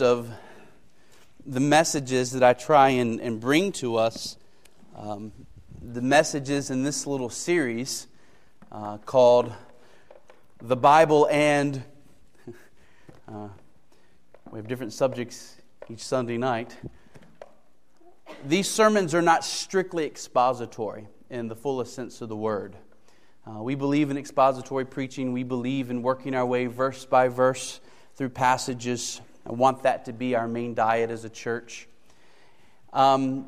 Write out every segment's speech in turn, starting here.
of the messages that I try and, and bring to us, um, the messages in this little series uh, called The Bible and. Uh, we have different subjects each Sunday night. These sermons are not strictly expository in the fullest sense of the word. Uh, we believe in expository preaching, we believe in working our way verse by verse through passages. I want that to be our main diet as a church. Um,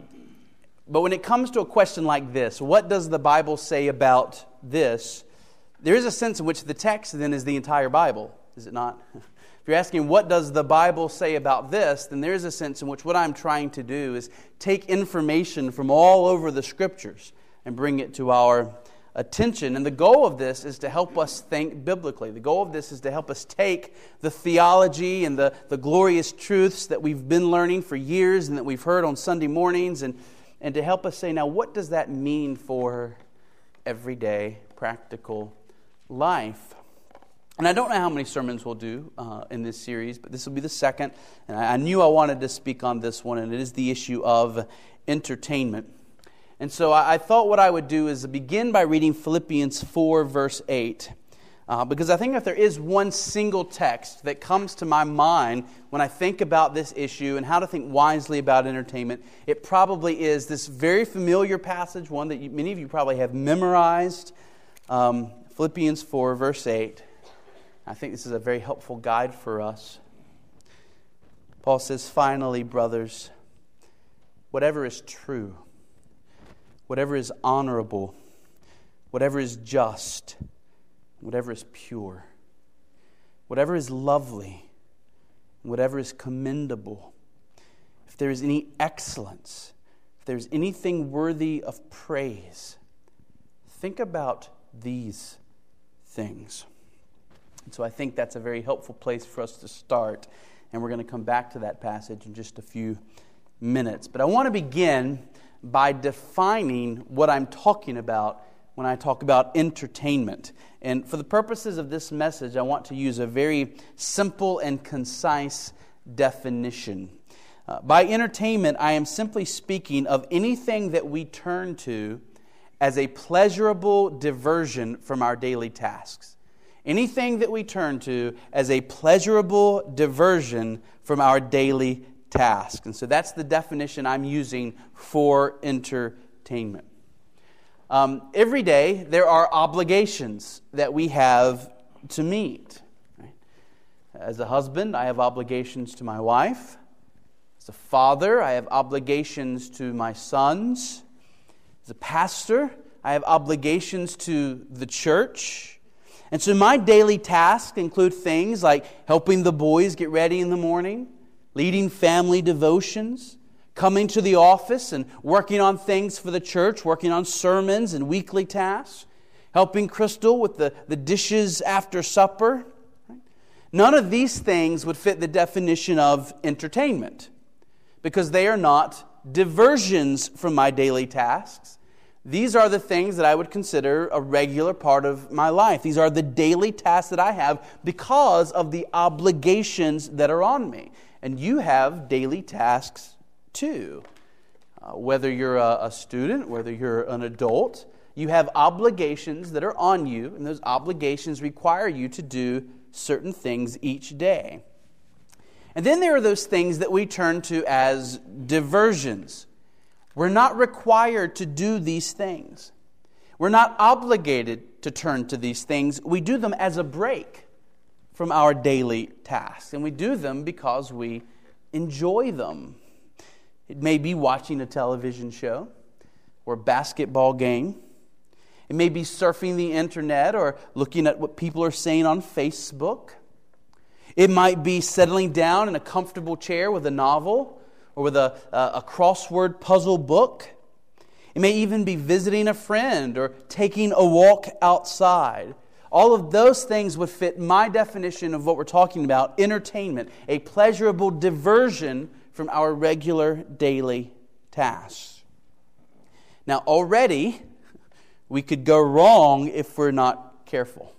but when it comes to a question like this, what does the Bible say about this? There is a sense in which the text then is the entire Bible, is it not? If you're asking, what does the Bible say about this, then there is a sense in which what I'm trying to do is take information from all over the scriptures and bring it to our attention. And the goal of this is to help us think biblically. The goal of this is to help us take the theology and the, the glorious truths that we've been learning for years and that we've heard on Sunday mornings and, and to help us say, now, what does that mean for everyday practical life? And I don't know how many sermons we'll do uh, in this series, but this will be the second. And I, I knew I wanted to speak on this one, and it is the issue of entertainment. And so I thought what I would do is begin by reading Philippians 4, verse 8. Uh, because I think if there is one single text that comes to my mind when I think about this issue and how to think wisely about entertainment, it probably is this very familiar passage, one that you, many of you probably have memorized um, Philippians 4, verse 8. I think this is a very helpful guide for us. Paul says, Finally, brothers, whatever is true whatever is honorable, whatever is just, whatever is pure, whatever is lovely, whatever is commendable, if there is any excellence, if there is anything worthy of praise, think about these things. And so I think that's a very helpful place for us to start, and we're going to come back to that passage in just a few minutes. But I want to begin by defining what I'm talking about when I talk about entertainment. And for the purposes of this message, I want to use a very simple and concise definition. Uh, by entertainment, I am simply speaking of anything that we turn to as a pleasurable diversion from our daily tasks. Anything that we turn to as a pleasurable diversion from our daily task. And so that's the definition I'm using for entertainment. Um, every day, there are obligations that we have to meet. As a husband, I have obligations to my wife. As a father, I have obligations to my sons. As a pastor, I have obligations to the church. And so my daily tasks include things like helping the boys get ready in the morning, leading family devotions, coming to the office and working on things for the church, working on sermons and weekly tasks, helping Crystal with the, the dishes after supper. None of these things would fit the definition of entertainment because they are not diversions from my daily tasks. These are the things that I would consider a regular part of my life. These are the daily tasks that I have because of the obligations that are on me. And you have daily tasks too. Uh, whether you're a, a student, whether you're an adult, you have obligations that are on you, and those obligations require you to do certain things each day. And then there are those things that we turn to as diversions. We're not required to do these things. We're not obligated to turn to these things. We do them as a break from our daily tasks. And we do them because we enjoy them. It may be watching a television show or a basketball game. It may be surfing the internet or looking at what people are saying on Facebook. It might be settling down in a comfortable chair with a novel or with a, a, crossword puzzle book. It may even be visiting a friend or taking a walk outside. All of those things would fit my definition of what we're talking about entertainment, a pleasurable diversion from our regular daily tasks. Now, already, we could go wrong if we're not careful.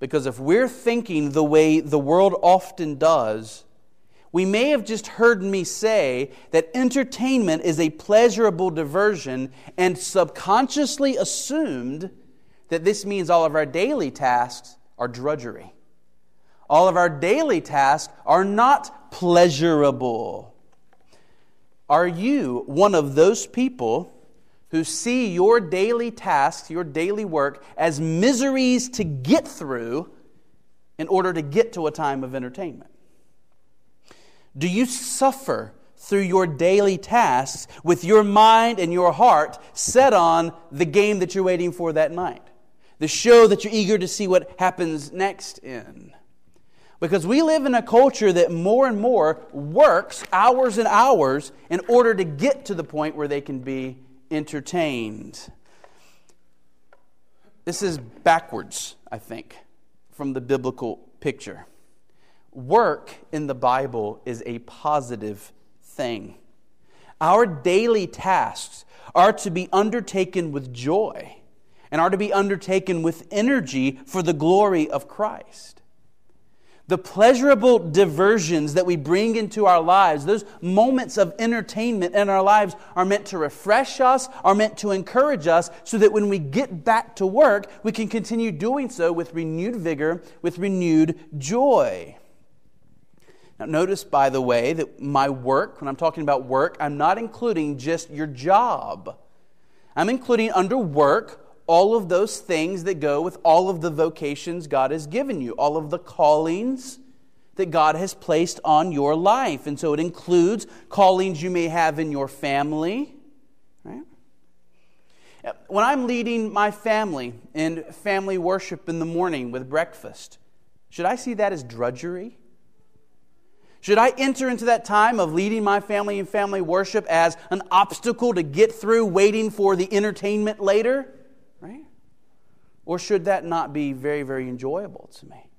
Because if we're thinking the way the world often does, we may have just heard me say that entertainment is a pleasurable diversion and subconsciously assumed that this means all of our daily tasks are drudgery. All of our daily tasks are not pleasurable. Are you one of those people who see your daily tasks, your daily work, as miseries to get through in order to get to a time of entertainment? Do you suffer through your daily tasks with your mind and your heart set on the game that you're waiting for that night? The show that you're eager to see what happens next in? Because we live in a culture that more and more works hours and hours in order to get to the point where they can be entertained. This is backwards, I think, from the biblical picture. Work in the Bible is a positive thing. Our daily tasks are to be undertaken with joy and are to be undertaken with energy for the glory of Christ. The pleasurable diversions that we bring into our lives, those moments of entertainment in our lives, are meant to refresh us, are meant to encourage us, so that when we get back to work, we can continue doing so with renewed vigor, with renewed joy. Now, notice, by the way, that my work, when I'm talking about work, I'm not including just your job. I'm including under work all of those things that go with all of the vocations God has given you, all of the callings that God has placed on your life. And so it includes callings you may have in your family, right? When I'm leading my family in family worship in the morning with breakfast, should I see that as drudgery? Should I enter into that time of leading my family in family worship as an obstacle to get through waiting for the entertainment later? Or should that not be very, very enjoyable to me?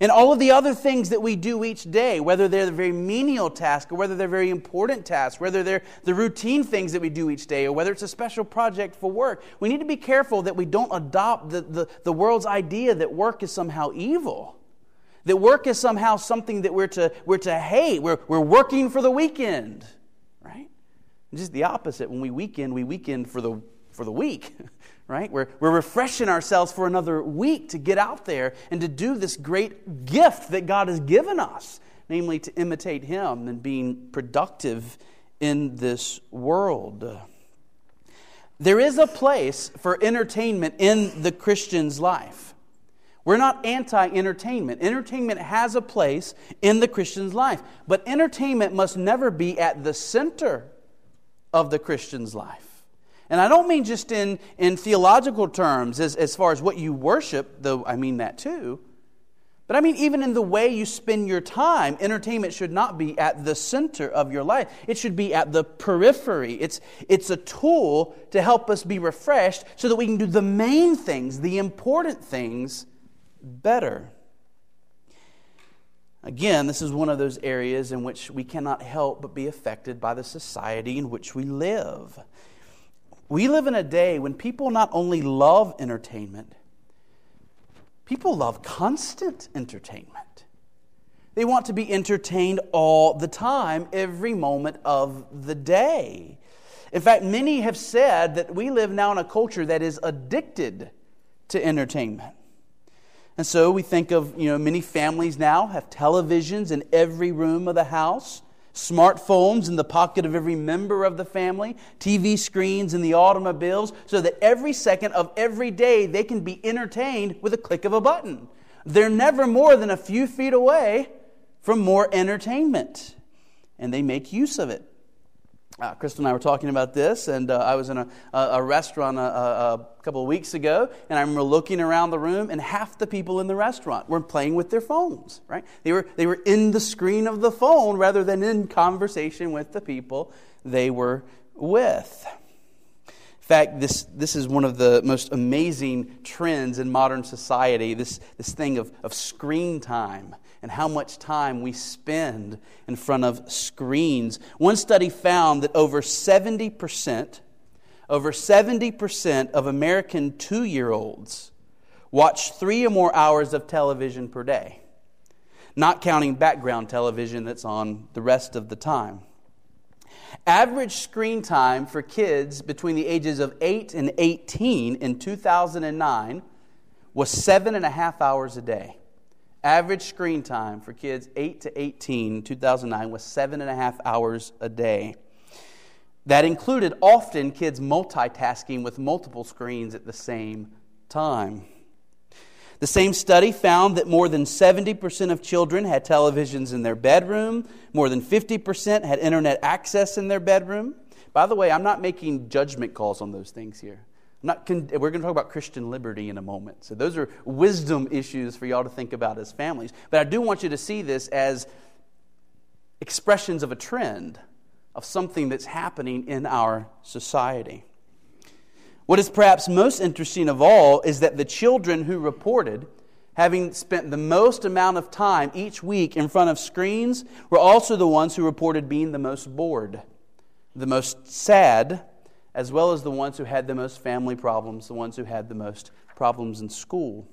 And all of the other things that we do each day, whether they're the very menial task or whether they're very important tasks, whether they're the routine things that we do each day or whether it's a special project for work, we need to be careful that we don't adopt the, the, the world's idea that work is somehow evil. That work is somehow something that we're to, we're to hate. We're, we're working for the weekend, right? just the opposite. When we weekend, we weekend for the for the week, right? We're, we're refreshing ourselves for another week to get out there and to do this great gift that God has given us, namely to imitate Him and being productive in this world. There is a place for entertainment in the Christian's life. We're not anti entertainment. Entertainment has a place in the Christian's life, but entertainment must never be at the center of the Christian's life. And I don't mean just in, in theological terms, as, as far as what you worship, though I mean that too. But I mean, even in the way you spend your time, entertainment should not be at the center of your life. It should be at the periphery. It's, it's a tool to help us be refreshed so that we can do the main things, the important things, better. Again, this is one of those areas in which we cannot help but be affected by the society in which we live. We live in a day when people not only love entertainment, people love constant entertainment. They want to be entertained all the time, every moment of the day. In fact, many have said that we live now in a culture that is addicted to entertainment. And so we think of, you know, many families now have televisions in every room of the house smartphones in the pocket of every member of the family, TV screens in the automobiles, so that every second of every day they can be entertained with a click of a button. They're never more than a few feet away from more entertainment, and they make use of it. Uh, Crystal and I were talking about this, and uh, I was in a, a, a restaurant a, a, couple of weeks ago, and I remember looking around the room, and half the people in the restaurant were playing with their phones. Right? They were they were in the screen of the phone rather than in conversation with the people they were with. In fact, this, this is one of the most amazing trends in modern society this, this thing of, of screen time and how much time we spend in front of screens. One study found that over 70%, over 70% of American two year olds watch three or more hours of television per day. not counting background television that's on the rest of the time. Average screen time for kids between the ages of 8 and 18 in 2009 was seven and a half hours a day. Average screen time for kids 8 to 18 in 2009 was seven and a half hours a day. That included often kids multitasking with multiple screens at the same time. The same study found that more than 70% of children had televisions in their bedroom, more than 50% had internet access in their bedroom. By the way, I'm not making judgment calls on those things here. Not con- we're going to talk about Christian liberty in a moment. So, those are wisdom issues for y'all to think about as families. But I do want you to see this as expressions of a trend, of something that's happening in our society. What is perhaps most interesting of all is that the children who reported having spent the most amount of time each week in front of screens were also the ones who reported being the most bored, the most sad, as well as the ones who had the most family problems, the ones who had the most problems in school.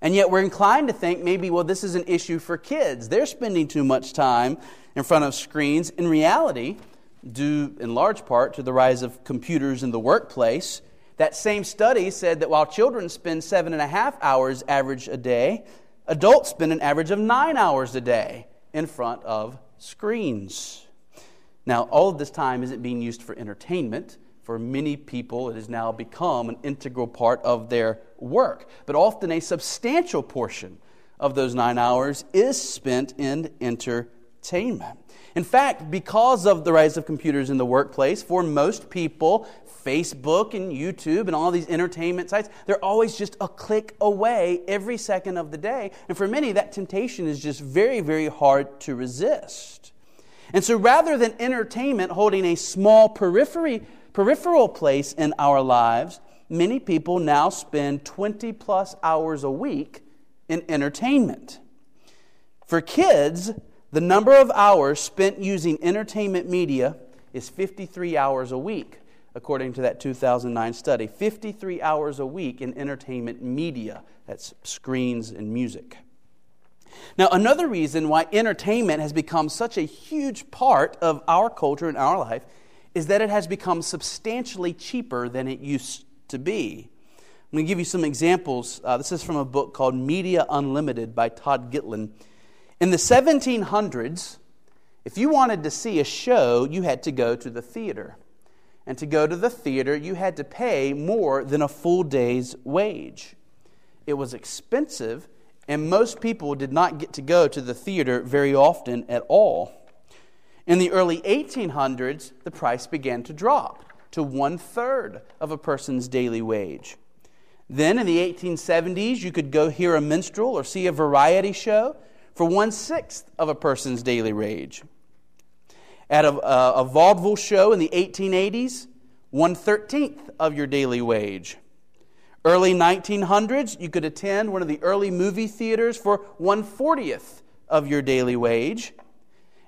And yet we're inclined to think maybe, well, this is an issue for kids. They're spending too much time in front of screens. In reality, due in large part to the rise of computers in the workplace. That same study said that while children spend seven and a half hours average a day, adults spend an average of nine hours a day in front of screens. Now, all of this time isn't being used for entertainment. For many people, it has now become an integral part of their work. But often a substantial portion of those nine hours is spent in entertainment. In fact, because of the rise of computers in the workplace, for most people, Facebook and YouTube and all these entertainment sites, they're always just a click away every second of the day. And for many, that temptation is just very, very hard to resist. And so rather than entertainment holding a small periphery, peripheral place in our lives, many people now spend 20 plus hours a week in entertainment. For kids, the number of hours spent using entertainment media is 53 hours a week, according to that 2009 study. 53 hours a week in entertainment media. That's screens and music. Now, another reason why entertainment has become such a huge part of our culture and our life is that it has become substantially cheaper than it used to be. I'm going to give you some examples. Uh, this is from a book called Media Unlimited by Todd Gitlin. In the 1700s, if you wanted to see a show, you had to go to the theater. And to go to the theater, you had to pay more than a full day's wage. It was expensive, and most people did not get to go to the theater very often at all. In the early 1800s, the price began to drop to one third of a person's daily wage. Then in the 1870s, you could go hear a minstrel or see a variety show for one sixth of a person's daily wage. At a, a, a vaudeville show in the 1880s, one thirteenth of your daily wage. Early 1900s, you could attend one of the early movie theaters for one fortieth of your daily wage.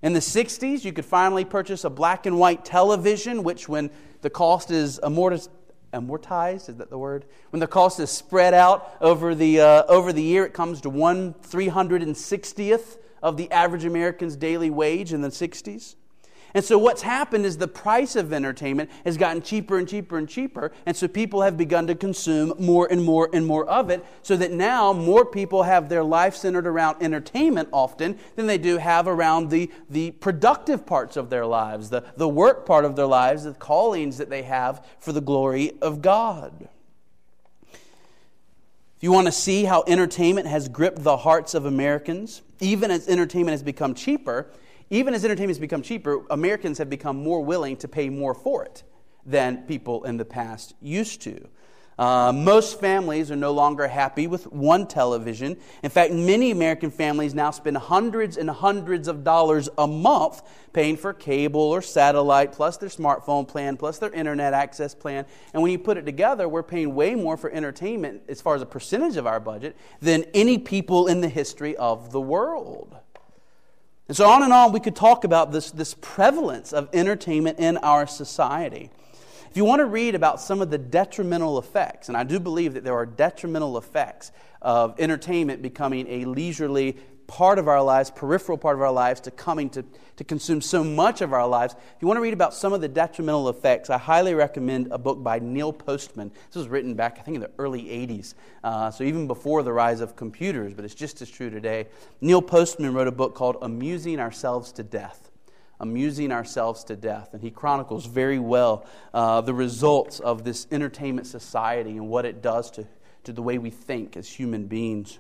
In the 60s, you could finally purchase a black and white television, which, when the cost is amortized, amortized is that the word when the cost is spread out over the uh, over the year it comes to one 360th of the average american's daily wage in the 60s and so what's happened is the price of entertainment has gotten cheaper and cheaper and cheaper. And so people have begun to consume more and more and more of it, so that now more people have their life centered around entertainment often than they do have around the, the productive parts of their lives, the, the work part of their lives, the callings that they have for the glory of God. If you want to see how entertainment has gripped the hearts of Americans, even as entertainment has become cheaper, even as entertainment has become cheaper, Americans have become more willing to pay more for it than people in the past used to. Uh, most families are no longer happy with one television. In fact, many American families now spend hundreds and hundreds of dollars a month paying for cable or satellite, plus their smartphone plan, plus their internet access plan. And when you put it together, we're paying way more for entertainment as far as a percentage of our budget than any people in the history of the world. And so, on and on, we could talk about this, this prevalence of entertainment in our society. If you want to read about some of the detrimental effects, and I do believe that there are detrimental effects of entertainment becoming a leisurely part of our lives, peripheral part of our lives, to coming to, to consume so much of our lives. If you want to read about some of the detrimental effects, I highly recommend a book by Neil Postman. This was written back, I think, in the early 80s, uh, so even before the rise of computers, but it's just as true today. Neil Postman wrote a book called Amusing Ourselves to Death amusing ourselves to death. And he chronicles very well uh, the results of this entertainment society and what it does to, to the way we think as human beings.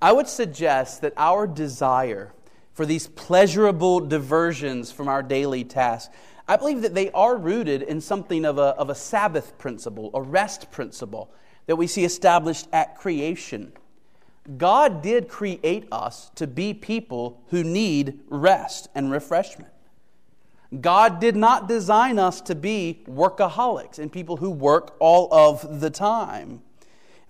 I would suggest that our desire for these pleasurable diversions from our daily tasks, I believe that they are rooted in something of a, of a Sabbath principle, a rest principle that we see established at creation. God did create us to be people who need rest and refreshment. God did not design us to be workaholics and people who work all of the time.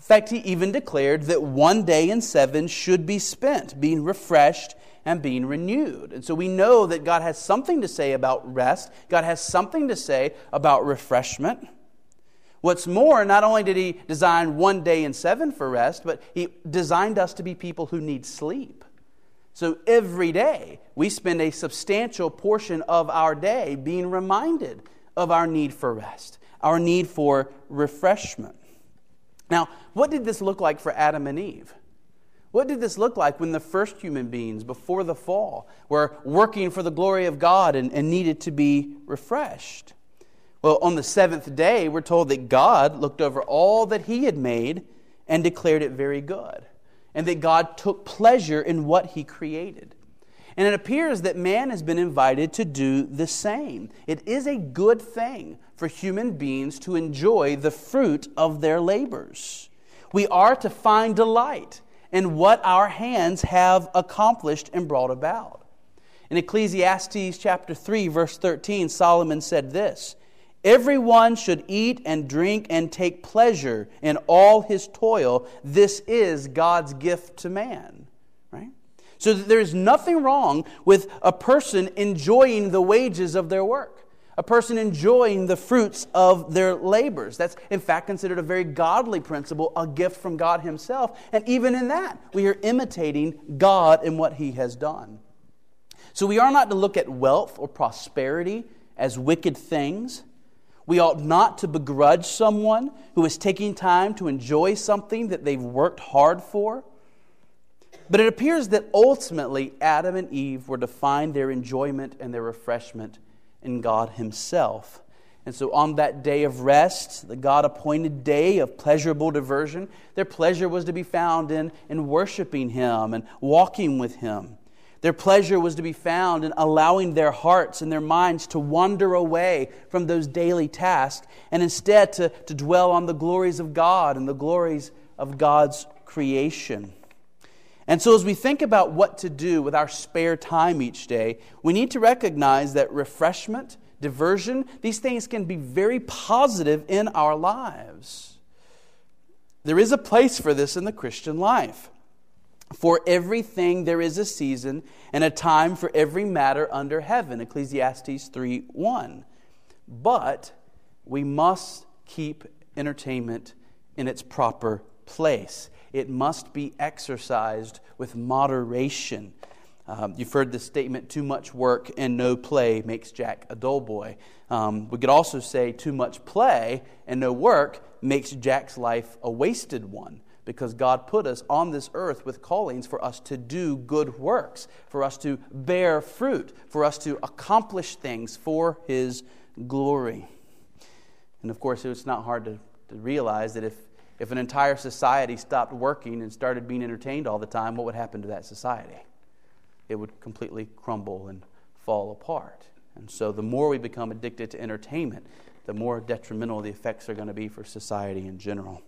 Fact, he even declared that one day in seven should be spent being refreshed and being renewed. And so we know that God has something to say about rest, God has something to say about refreshment. What's more, not only did He design one day in seven for rest, but He designed us to be people who need sleep. So every day, we spend a substantial portion of our day being reminded of our need for rest, our need for refreshment. Now, what did this look like for Adam and Eve? What did this look like when the first human beings, before the fall, were working for the glory of God and, and needed to be refreshed? Well, on the seventh day, we're told that God looked over all that He had made and declared it very good, and that God took pleasure in what He created. And it appears that man has been invited to do the same. It is a good thing for human beings to enjoy the fruit of their labors. We are to find delight in what our hands have accomplished and brought about. In Ecclesiastes chapter 3 verse 13 Solomon said this, Everyone should eat and drink and take pleasure in all his toil. This is God's gift to man. So there's nothing wrong with a person enjoying the wages of their work a person enjoying the fruits of their labors. That's, in fact, considered a very godly principle, a gift from God Himself. And even in that, we are imitating God in what He has done. So we are not to look at wealth or prosperity as wicked things. We ought not to begrudge someone who is taking time to enjoy something that they've worked hard for. But it appears that ultimately Adam and Eve were to find their enjoyment and their refreshment in God Himself. And so, on that day of rest, the God appointed day of pleasurable diversion, their pleasure was to be found in, in worshiping Him and walking with Him. Their pleasure was to be found in allowing their hearts and their minds to wander away from those daily tasks and instead to, to dwell on the glories of God and the glories of God's creation. And so, as we think about what to do with our spare time each day, we need to recognize that refreshment, diversion, these things can be very positive in our lives. There is a place for this in the Christian life. For everything there is a season and a time for every matter under heaven. Ecclesiastes 3 1. But we must keep entertainment in its proper place it must be exercised with moderation. Um, you've heard the statement, too much work and no play makes Jack a dull boy. Um, we could also say, too much play and no work makes Jack's life a wasted one because God put us on this earth with callings for us to do good works, for us to bear fruit, for us to accomplish things for His glory. And of course, it's not hard to, to realize that if if an entire society stopped working and started being entertained all the time, what would happen to that society? It would completely crumble and fall apart. And so, the more we become addicted to entertainment, the more detrimental the effects are going to be for society in general.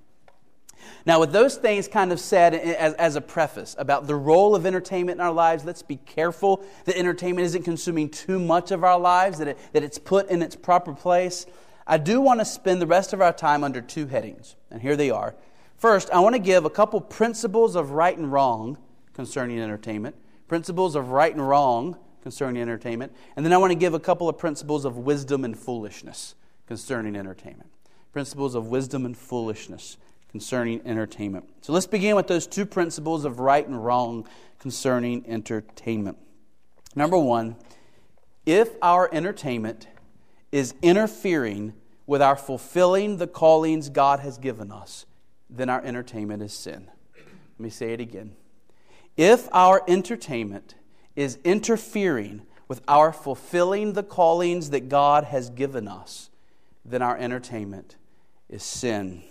Now, with those things kind of said as, as, a preface about the role of entertainment in our lives, let's be careful that entertainment isn't consuming too much of our lives, that, it, that it's put in its proper place. I do want to spend the rest of our time under two headings, and here they are. First, I want to give a couple principles of right and wrong concerning entertainment, principles of right and wrong concerning entertainment, and then I want to give a couple of principles of wisdom and foolishness concerning entertainment. Principles of wisdom and foolishness concerning entertainment. So let's begin with those two principles of right and wrong concerning entertainment. Number one, if our entertainment is interfering with our fulfilling the callings God has given us, then our entertainment is sin. Let me say it again. If our entertainment is interfering with our fulfilling the callings that God has given us, then our entertainment is sin.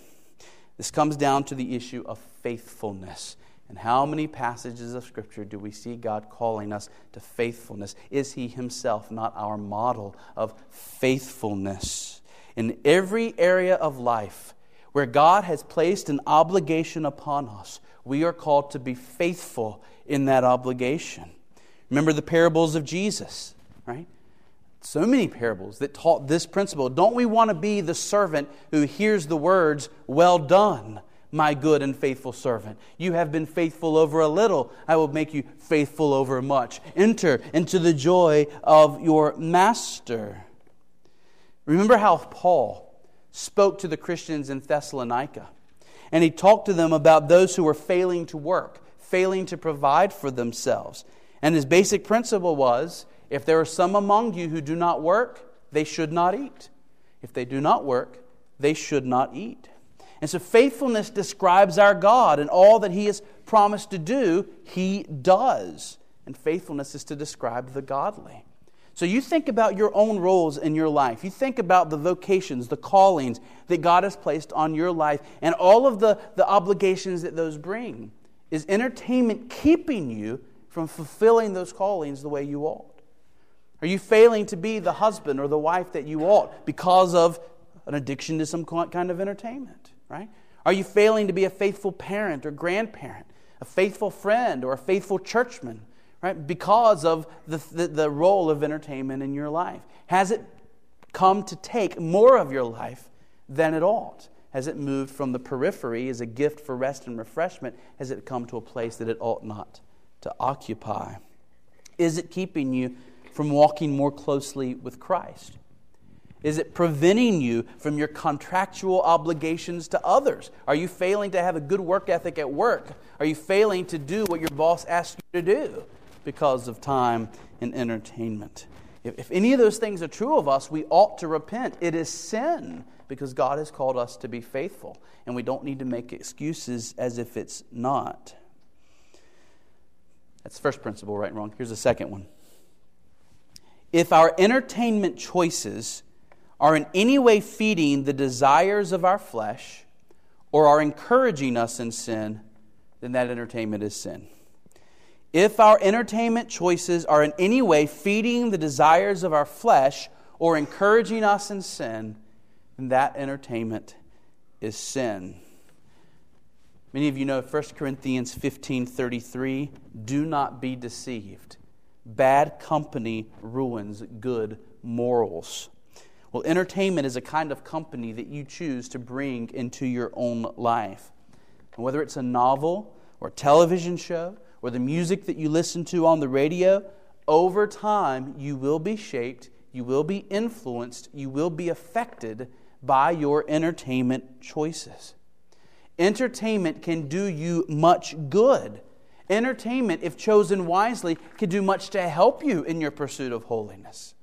This comes down to the issue of faithfulness. And how many passages of Scripture do we see God calling us to faithfulness? Is He Himself not our model of faithfulness? In every area of life where God has placed an obligation upon us, we are called to be faithful in that obligation. Remember the parables of Jesus, right? So many parables that taught this principle. Don't we want to be the servant who hears the words, Well done, my good and faithful servant? You have been faithful over a little, I will make you faithful over much. Enter into the joy of your master. Remember how Paul spoke to the Christians in Thessalonica, and he talked to them about those who were failing to work, failing to provide for themselves. And his basic principle was if there are some among you who do not work, they should not eat. If they do not work, they should not eat. And so faithfulness describes our God, and all that He has promised to do, He does. And faithfulness is to describe the godly. So you think about your own roles in your life. You think about the vocations, the callings that God has placed on your life, and all of the, the obligations that those bring. Is entertainment keeping you from fulfilling those callings the way you ought? Are you failing to be the husband or the wife that you ought because of an addiction to some kind of entertainment, right? Are you failing to be a faithful parent or grandparent, a faithful friend or a faithful churchman, right? Because of the, the, the role of entertainment in your life. Has it come to take more of your life than it ought? Has it moved from the periphery as a gift for rest and refreshment? Has it come to a place that it ought not to occupy? Is it keeping you from walking more closely with Christ? Is it preventing you from your contractual obligations to others? Are you failing to have a good work ethic at work? Are you failing to do what your boss asks you to do because of time and entertainment? If, if any of those things are true of us, we ought to repent. It is sin because God has called us to be faithful, and we don't need to make excuses as if it's not. That's the first principle, right and wrong. Here's the second one if our entertainment choices are in any way feeding the desires of our flesh or are encouraging us in sin, then that entertainment is sin. If our entertainment choices are in any way feeding the desires of our flesh or encouraging us in sin, then that entertainment is sin. Many of you know 1 Corinthians 15:33, do not be deceived. Bad company ruins good morals. Well, entertainment is a kind of company that you choose to bring into your own life. And whether it's a novel or a television show or the music that you listen to on the radio, over time you will be shaped, you will be influenced, you will be affected by your entertainment choices. Entertainment can do you much good Entertainment, if chosen wisely, can do much to help you in your pursuit of holiness.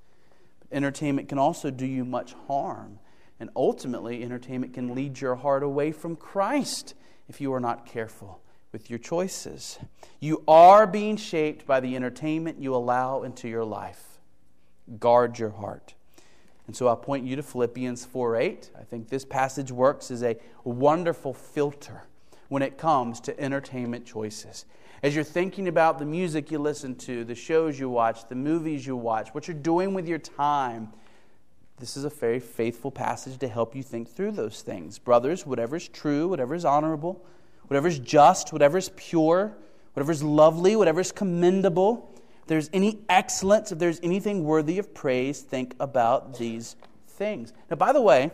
Entertainment can also do you much harm. And ultimately, entertainment can lead your heart away from Christ if you are not careful with your choices. You are being shaped by the entertainment you allow into your life. Guard your heart. And so I point you to Philippians 4 8. I think this passage works as a wonderful filter when it comes to entertainment choices. As you're thinking about the music you listen to, the shows you watch, the movies you watch, what you're doing with your time, this is a very faithful passage to help you think through those things. Brothers, whatever is true, whatever is honorable, whatever is just, whatever is pure, whatever is lovely, whatever is commendable, if there's any excellence, if there's anything worthy of praise, think about these things. Now, by the way,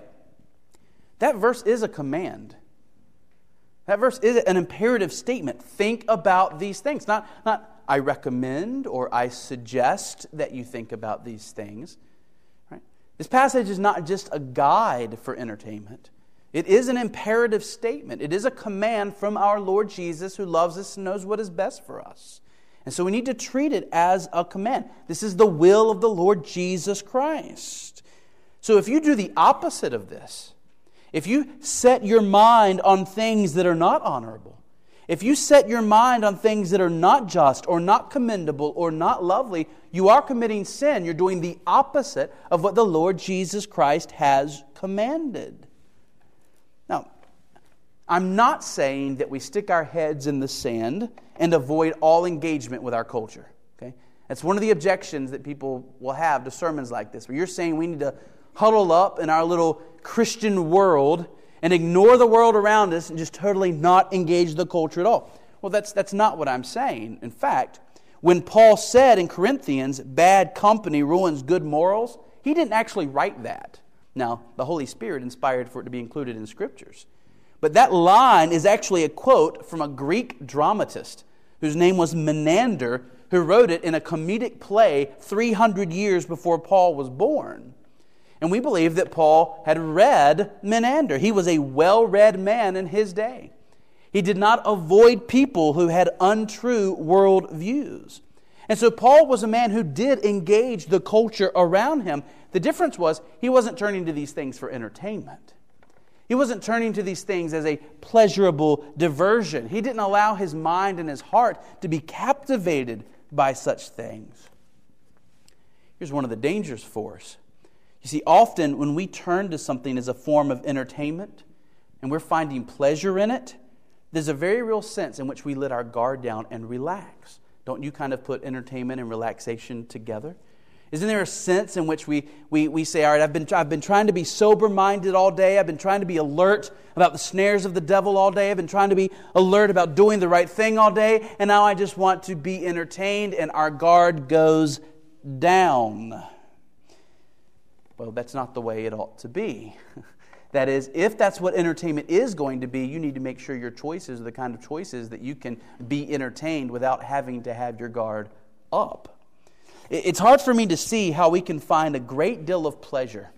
that verse is a command. That verse is an imperative statement. Think about these things. Not, not I recommend or I suggest that you think about these things. Right? This passage is not just a guide for entertainment, It is an imperative statement. It is a command from our Lord Jesus who loves us and knows what is best for us. And so we need to treat it as a command. This is the will of the Lord Jesus Christ. So if you do the opposite of this, if you set your mind on things that are not honorable, if you set your mind on things that are not just or not commendable or not lovely, you are committing sin. You're doing the opposite of what the Lord Jesus Christ has commanded. Now, I'm not saying that we stick our heads in the sand and avoid all engagement with our culture. Okay? That's one of the objections that people will have to sermons like this, where you're saying we need to huddle up in our little Christian world and ignore the world around us and just totally not engage the culture at all. Well, that's, that's not what I'm saying. In fact, when Paul said in Corinthians, bad company ruins good morals, he didn't actually write that. Now, the Holy Spirit inspired for it to be included in scriptures. But that line is actually a quote from a Greek dramatist whose name was Menander, who wrote it in a comedic play 300 years before Paul was born. And we believe that Paul had read Menander. He was a well read man in his day. He did not avoid people who had untrue world views. And so Paul was a man who did engage the culture around him. The difference was he wasn't turning to these things for entertainment. He wasn't turning to these things as a pleasurable diversion. He didn't allow his mind and his heart to be captivated by such things. Here's one of the dangers for us. You see, often when we turn to something as a form of entertainment and we're finding pleasure in it, there's a very real sense in which we let our guard down and relax. Don't you kind of put entertainment and relaxation together? Isn't there a sense in which we, we, we say, All right, I've been, I've been trying to be sober minded all day. I've been trying to be alert about the snares of the devil all day. I've been trying to be alert about doing the right thing all day. And now I just want to be entertained, and our guard goes down. Well, that's not the way it ought to be. that is, if that's what entertainment is going to be, you need to make sure your choices are the kind of choices that you can be entertained without having to have your guard up. It's hard for me to see how we can find a great deal of pleasure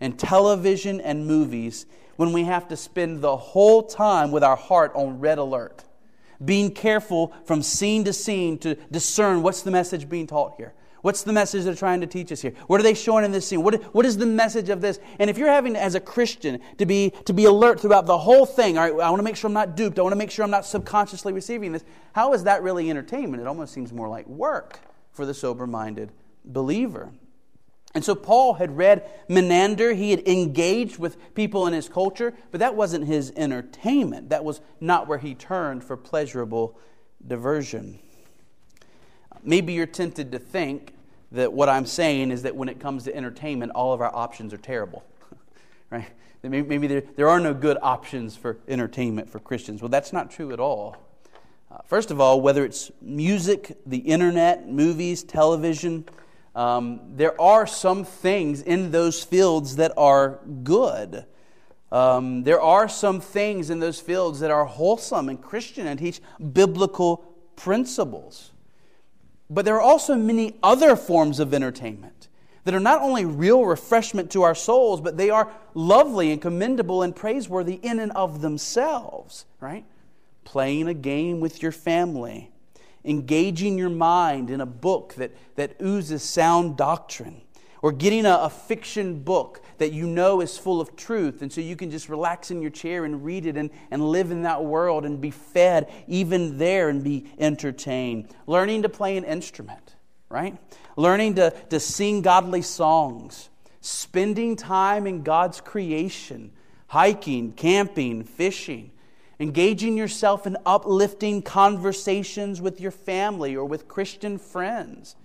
in television and movies when we have to spend the whole time with our heart on red alert, being careful from scene to scene to discern what's the message being taught here. What's the message they're trying to teach us here? What are they showing in this scene? What, what is the message of this? And if you're having, as a Christian, to be, to be alert throughout the whole thing, all right, I want to make sure I'm not duped. I want to make sure I'm not subconsciously receiving this. How is that really entertainment? It almost seems more like work for the sober minded believer. And so Paul had read Menander. He had engaged with people in his culture, but that wasn't his entertainment. That was not where he turned for pleasurable diversion. Maybe you're tempted to think that what I'm saying is that when it comes to entertainment, all of our options are terrible. right? Maybe there, there are no good options for entertainment for Christians. Well, that's not true at all. Uh, first of all, whether it's music, the internet, movies, television, um, there are some things in those fields that are good. Um, there are some things in those fields that are wholesome and Christian and teach biblical principles. But there are also many other forms of entertainment that are not only real refreshment to our souls, but they are lovely and commendable and praiseworthy in and of themselves, right? playing a game with your family, engaging your mind in a book that, that oozes sound doctrine, or getting a, a, fiction book that you know is full of truth, and so you can just relax in your chair and read it and, and live in that world and be fed even there and be entertained. Learning to play an instrument, right? Learning to, to sing godly songs, spending time in God's creation, hiking, camping, fishing engaging yourself in uplifting conversations with your family or with Christian friends.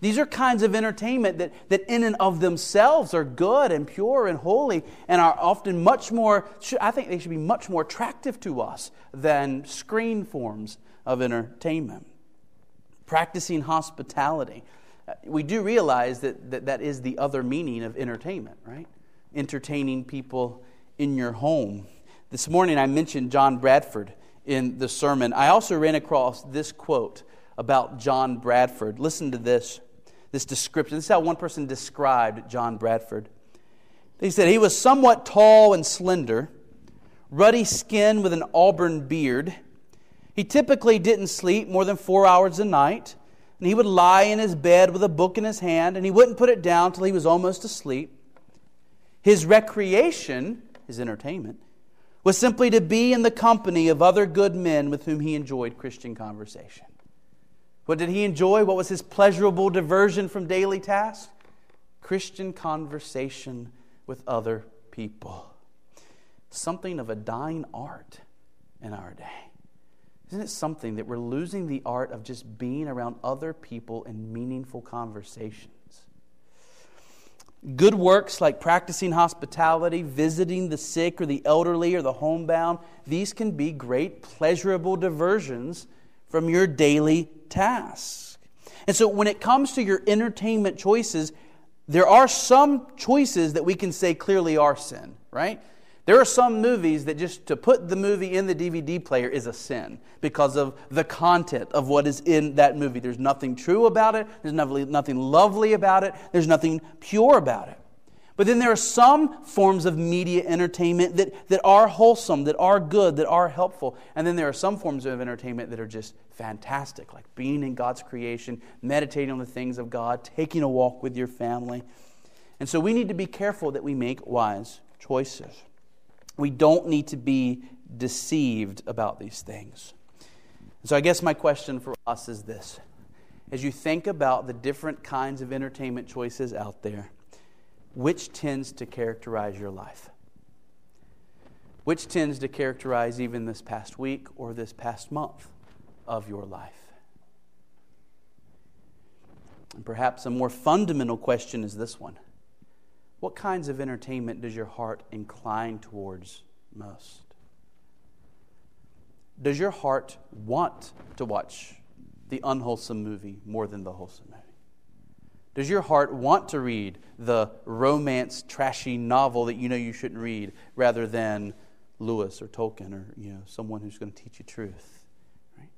These are kinds of entertainment that, that, in and of themselves, are good and pure and holy and are often much more, I think they should be much more attractive to us than screen forms of entertainment. Practicing hospitality. Uh, we do realize that, that that is the other meaning of entertainment, right? Entertaining people in your home. This morning I mentioned John Bradford in the sermon. I also ran across this quote about John Bradford. Listen to this, this description. This is how one person described John Bradford. He said, He was somewhat tall and slender, ruddy skin with an auburn beard. He typically didn't sleep more than four hours a night, and he would lie in his bed with a book in his hand, and he wouldn't put it down till he was almost asleep. His recreation, his entertainment, was simply to be in the company of other good men with whom he enjoyed Christian conversation. What did he enjoy? What was his pleasurable diversion from daily tasks? Christian conversation with other people. Something of a dying art in our day. Isn't it something that we're losing the art of just being around other people in meaningful conversations? Good works like practicing hospitality, visiting the sick or the elderly or the homebound, these can be great, pleasurable diversions from your daily task. And so when it comes to your entertainment choices, there are some choices that we can say clearly are sin, right? There are some movies that just to put the movie in the DVD player is a sin because of the content of what is in that movie. There's nothing true about it, there's nothing lovely about it, there's nothing pure about it. But then there are some forms of media entertainment that, that are wholesome, that are good, that are helpful. And then there are some forms of entertainment that are just fantastic, like being in God's creation, meditating on the things of God, taking a walk with your family. And so we need to be careful that we make wise choices. We don't need to be deceived about these things. So I guess my question for us is this as you think about the different kinds of entertainment choices out there, which tends to characterize your life? Which tends to characterize even this past week or this past month of your life? And perhaps a more fundamental question is this one What kinds of entertainment does your heart incline towards most? Does your heart want to watch the unwholesome movie more than the wholesome? Does your heart want to read the romance, trashy novel that you know you shouldn't read rather than Lewis or Tolkien or you know, someone who's going to teach you truth? Right?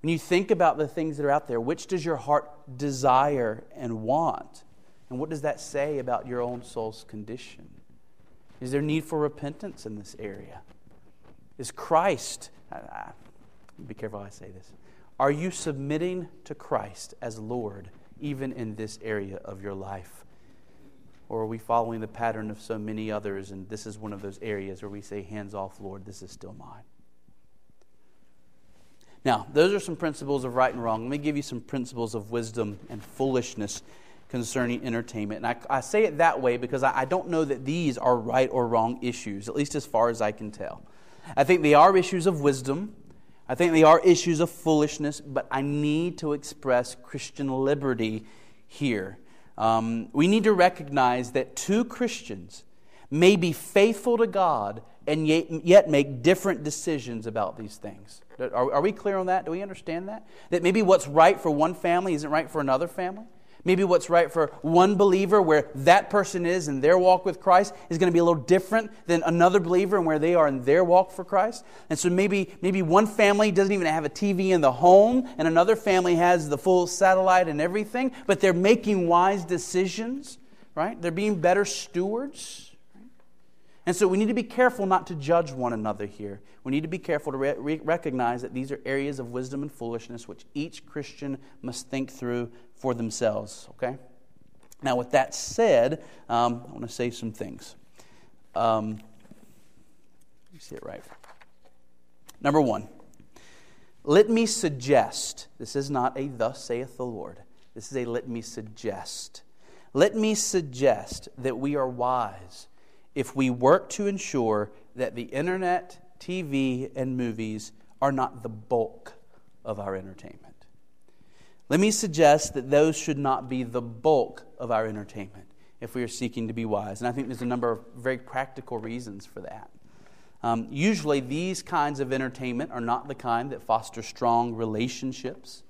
When you think about the things that are out there, which does your heart desire and want? And what does that say about your own soul's condition? Is there need for repentance in this area? Is Christ, be careful I say this, are you submitting to Christ as Lord? Even in this area of your life? Or are we following the pattern of so many others, and this is one of those areas where we say, Hands off, Lord, this is still mine? Now, those are some principles of right and wrong. Let me give you some principles of wisdom and foolishness concerning entertainment. And I, I say it that way because I, I don't know that these are right or wrong issues, at least as far as I can tell. I think they are issues of wisdom I think they are issues of foolishness, but I need to express Christian liberty here. Um, we need to recognize that two Christians may be faithful to God and yet, yet make different decisions about these things. Are, are we clear on that? Do we understand that? That maybe what's right for one family isn't right for another family? Maybe what's right for one believer, where that person is in their walk with Christ, is going to be a little different than another believer and where they are in their walk for Christ. And so maybe, maybe one family doesn't even have a TV in the home, and another family has the full satellite and everything, but they're making wise decisions, right? They're being better stewards. And so we need to be careful not to judge one another here. We need to be careful to re- recognize that these are areas of wisdom and foolishness which each Christian must think through for themselves, okay? Now, with that said, um, I want to say some things. Um, let me see it right. Number one, let me suggest this is not a thus saith the Lord. This is a let me suggest. Let me suggest that we are wise if we work to ensure that the internet, TV, and movies are not the bulk of our entertainment. Let me suggest that those should not be the bulk of our entertainment if we are seeking to be wise. And I think there's a number of very practical reasons for that. Um, usually, these kinds of entertainment are not the kind that foster strong relationships.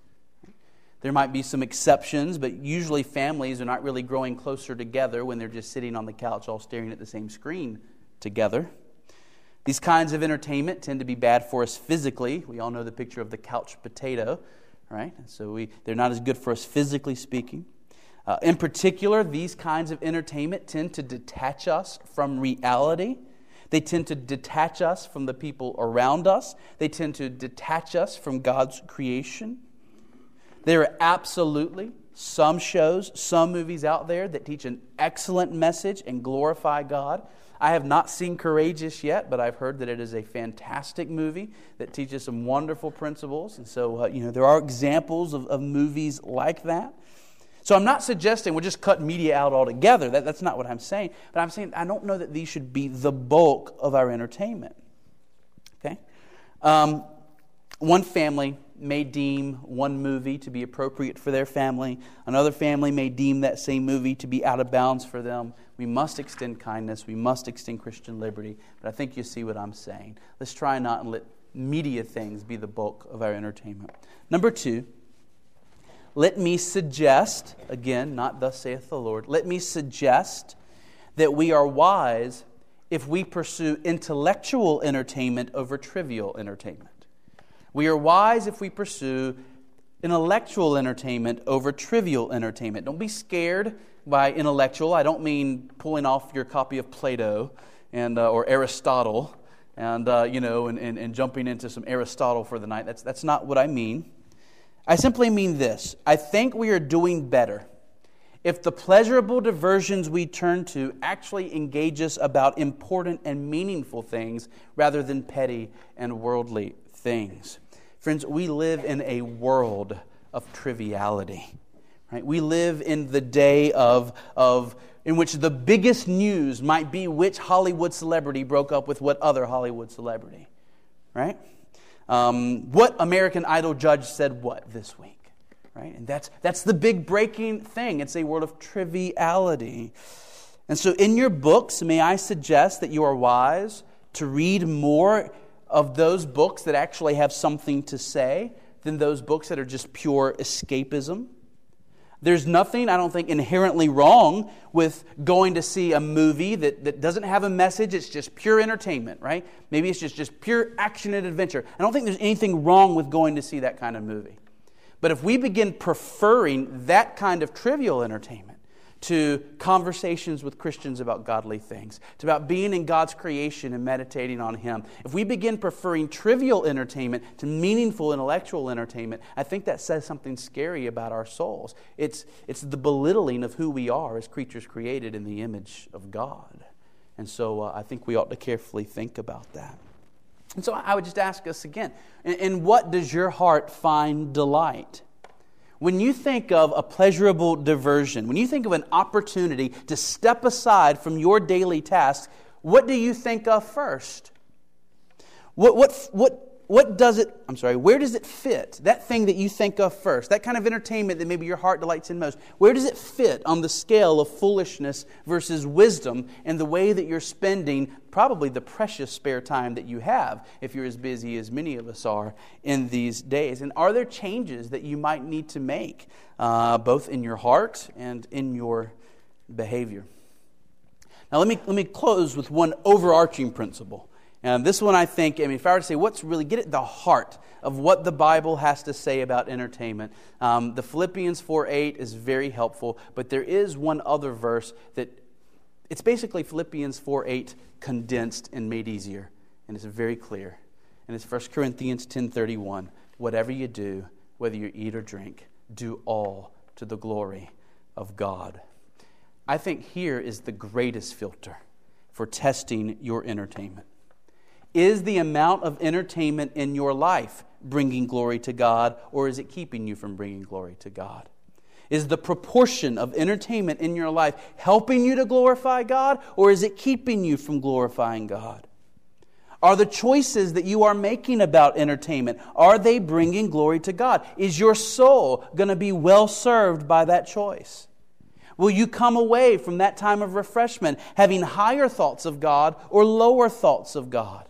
There might be some exceptions, but usually families are not really growing closer together when they're just sitting on the couch all staring at the same screen together. These kinds of entertainment tend to be bad for us physically. We all know the picture of the couch potato right? So we, they're not as good for us physically speaking. Uh, in particular, these kinds of entertainment tend to detach us from reality. They tend to detach us from the people around us, they tend to detach us from God's creation. There are absolutely some shows, some movies out there that teach an excellent message and glorify God. I have not seen Courageous yet, but I've heard that it is a fantastic movie that teaches some wonderful principles. And so, uh, you know, there are examples of, of movies like that. So I'm not suggesting we'll just cut media out altogether. That, that's not what I'm saying. But I'm saying I don't know that these should be the bulk of our entertainment. Okay? Um, one family may deem one movie to be appropriate for their family. Another family may deem that same movie to be out of bounds for them. We must extend kindness. We must extend Christian liberty. But I think you see what I'm saying. Let's try not and let media things be the bulk of our entertainment. Number two, let me suggest, again, not thus saith the Lord, let me suggest that we are wise if we pursue intellectual entertainment over trivial entertainment. We are wise if we pursue intellectual entertainment over trivial entertainment. Don't be scared by intellectual. I don't mean pulling off your copy of Plato and, uh, or Aristotle and, uh, you know, and, and, and jumping into some Aristotle for the night. That's, that's not what I mean. I simply mean this I think we are doing better if the pleasurable diversions we turn to actually engage us about important and meaningful things rather than petty and worldly things. Friends, we live in a world of triviality. Right? We live in the day of, of in which the biggest news might be which Hollywood celebrity broke up with what other Hollywood celebrity. Right? Um, what American Idol judge said what this week? Right? And that's, that's the big breaking thing. It's a world of triviality. And so, in your books, may I suggest that you are wise to read more of those books that actually have something to say than those books that are just pure escapism? There's nothing, I don't think, inherently wrong with going to see a movie that, that doesn't have a message. It's just pure entertainment, right? Maybe it's just, just pure action and adventure. I don't think there's anything wrong with going to see that kind of movie. But if we begin preferring that kind of trivial entertainment, to conversations with Christians about godly things, to about being in God's creation and meditating on Him. If we begin preferring trivial entertainment to meaningful intellectual entertainment, I think that says something scary about our souls. It's, it's the belittling of who we are as creatures created in the image of God. And so uh, I think we ought to carefully think about that. And so I would just ask us again in, in what does your heart find delight? When you think of a pleasurable diversion, when you think of an opportunity to step aside from your daily tasks, what do you think of first? What, what, what, what does it, I'm sorry, where does it fit? That thing that you think of first, that kind of entertainment that maybe your heart delights in most, where does it fit on the scale of foolishness versus wisdom and the way that you're spending probably the precious spare time that you have if you're as busy as many of us are in these days? And are there changes that you might need to make, uh, both in your heart and in your behavior? Now, let me, let me close with one overarching principle and this one, I think, I mean, if I were to say what's really, get at the heart of what the Bible has to say about entertainment, um, the Philippians 4 8 is very helpful, but there is one other verse that it's basically Philippians 4 8 condensed and made easier. And it's very clear. And it's 1 Corinthians ten thirty one. Whatever you do, whether you eat or drink, do all to the glory of God. I think here is the greatest filter for testing your entertainment. Is the amount of entertainment in your life bringing glory to God, or is it keeping you from bringing glory to God? Is the proportion of entertainment in your life helping you to glorify God, or is it keeping you from glorifying God? Are the choices that you are making about entertainment, are they bringing glory to God? Is your soul going to be well served by that choice? Will you come away from that time of refreshment having higher thoughts of God or lower thoughts of God?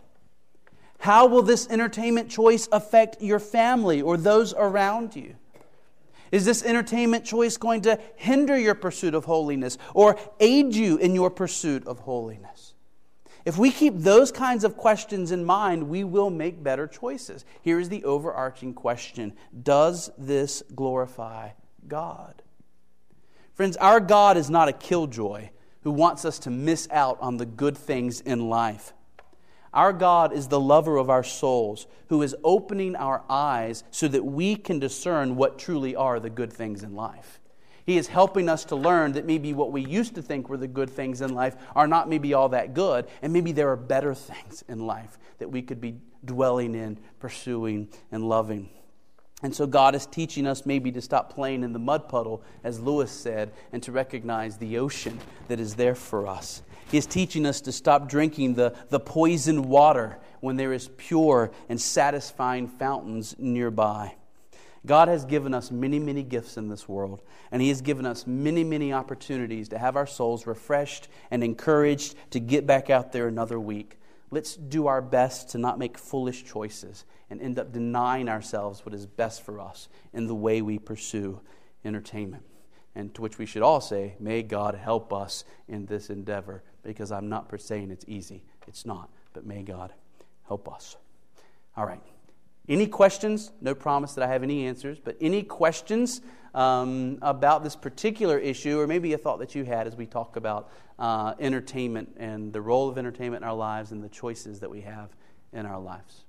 How will this entertainment choice affect your family or those around you? Is this entertainment choice going to hinder your pursuit of holiness or aid you in your pursuit of holiness? If we keep those kinds of questions in mind, we will make better choices. Here is the overarching question Does this glorify God? Friends, our God is not a killjoy who wants us to miss out on the good things in life. Our God is the lover of our souls, who is opening our eyes so that we can discern what truly are the good things in life. He is helping us to learn that maybe what we used to think were the good things in life are not maybe all that good, and maybe there are better things in life that we could be dwelling in, pursuing, and loving. And so God is teaching us maybe to stop playing in the mud puddle, as Lewis said, and to recognize the ocean that is there for us. He is teaching us to stop drinking the, the poisoned water when there is pure and satisfying fountains nearby. God has given us many, many gifts in this world, and He has given us many, many opportunities to have our souls refreshed and encouraged to get back out there another week. Let's do our best to not make foolish choices and end up denying ourselves what is best for us in the way we pursue entertainment. And to which we should all say, May God help us in this endeavor, because I'm not per saying it's easy. It's not, but may God help us. All right. Any questions? No promise that I have any answers, but any questions um, about this particular issue, or maybe a thought that you had as we talk about uh, entertainment and the role of entertainment in our lives and the choices that we have in our lives?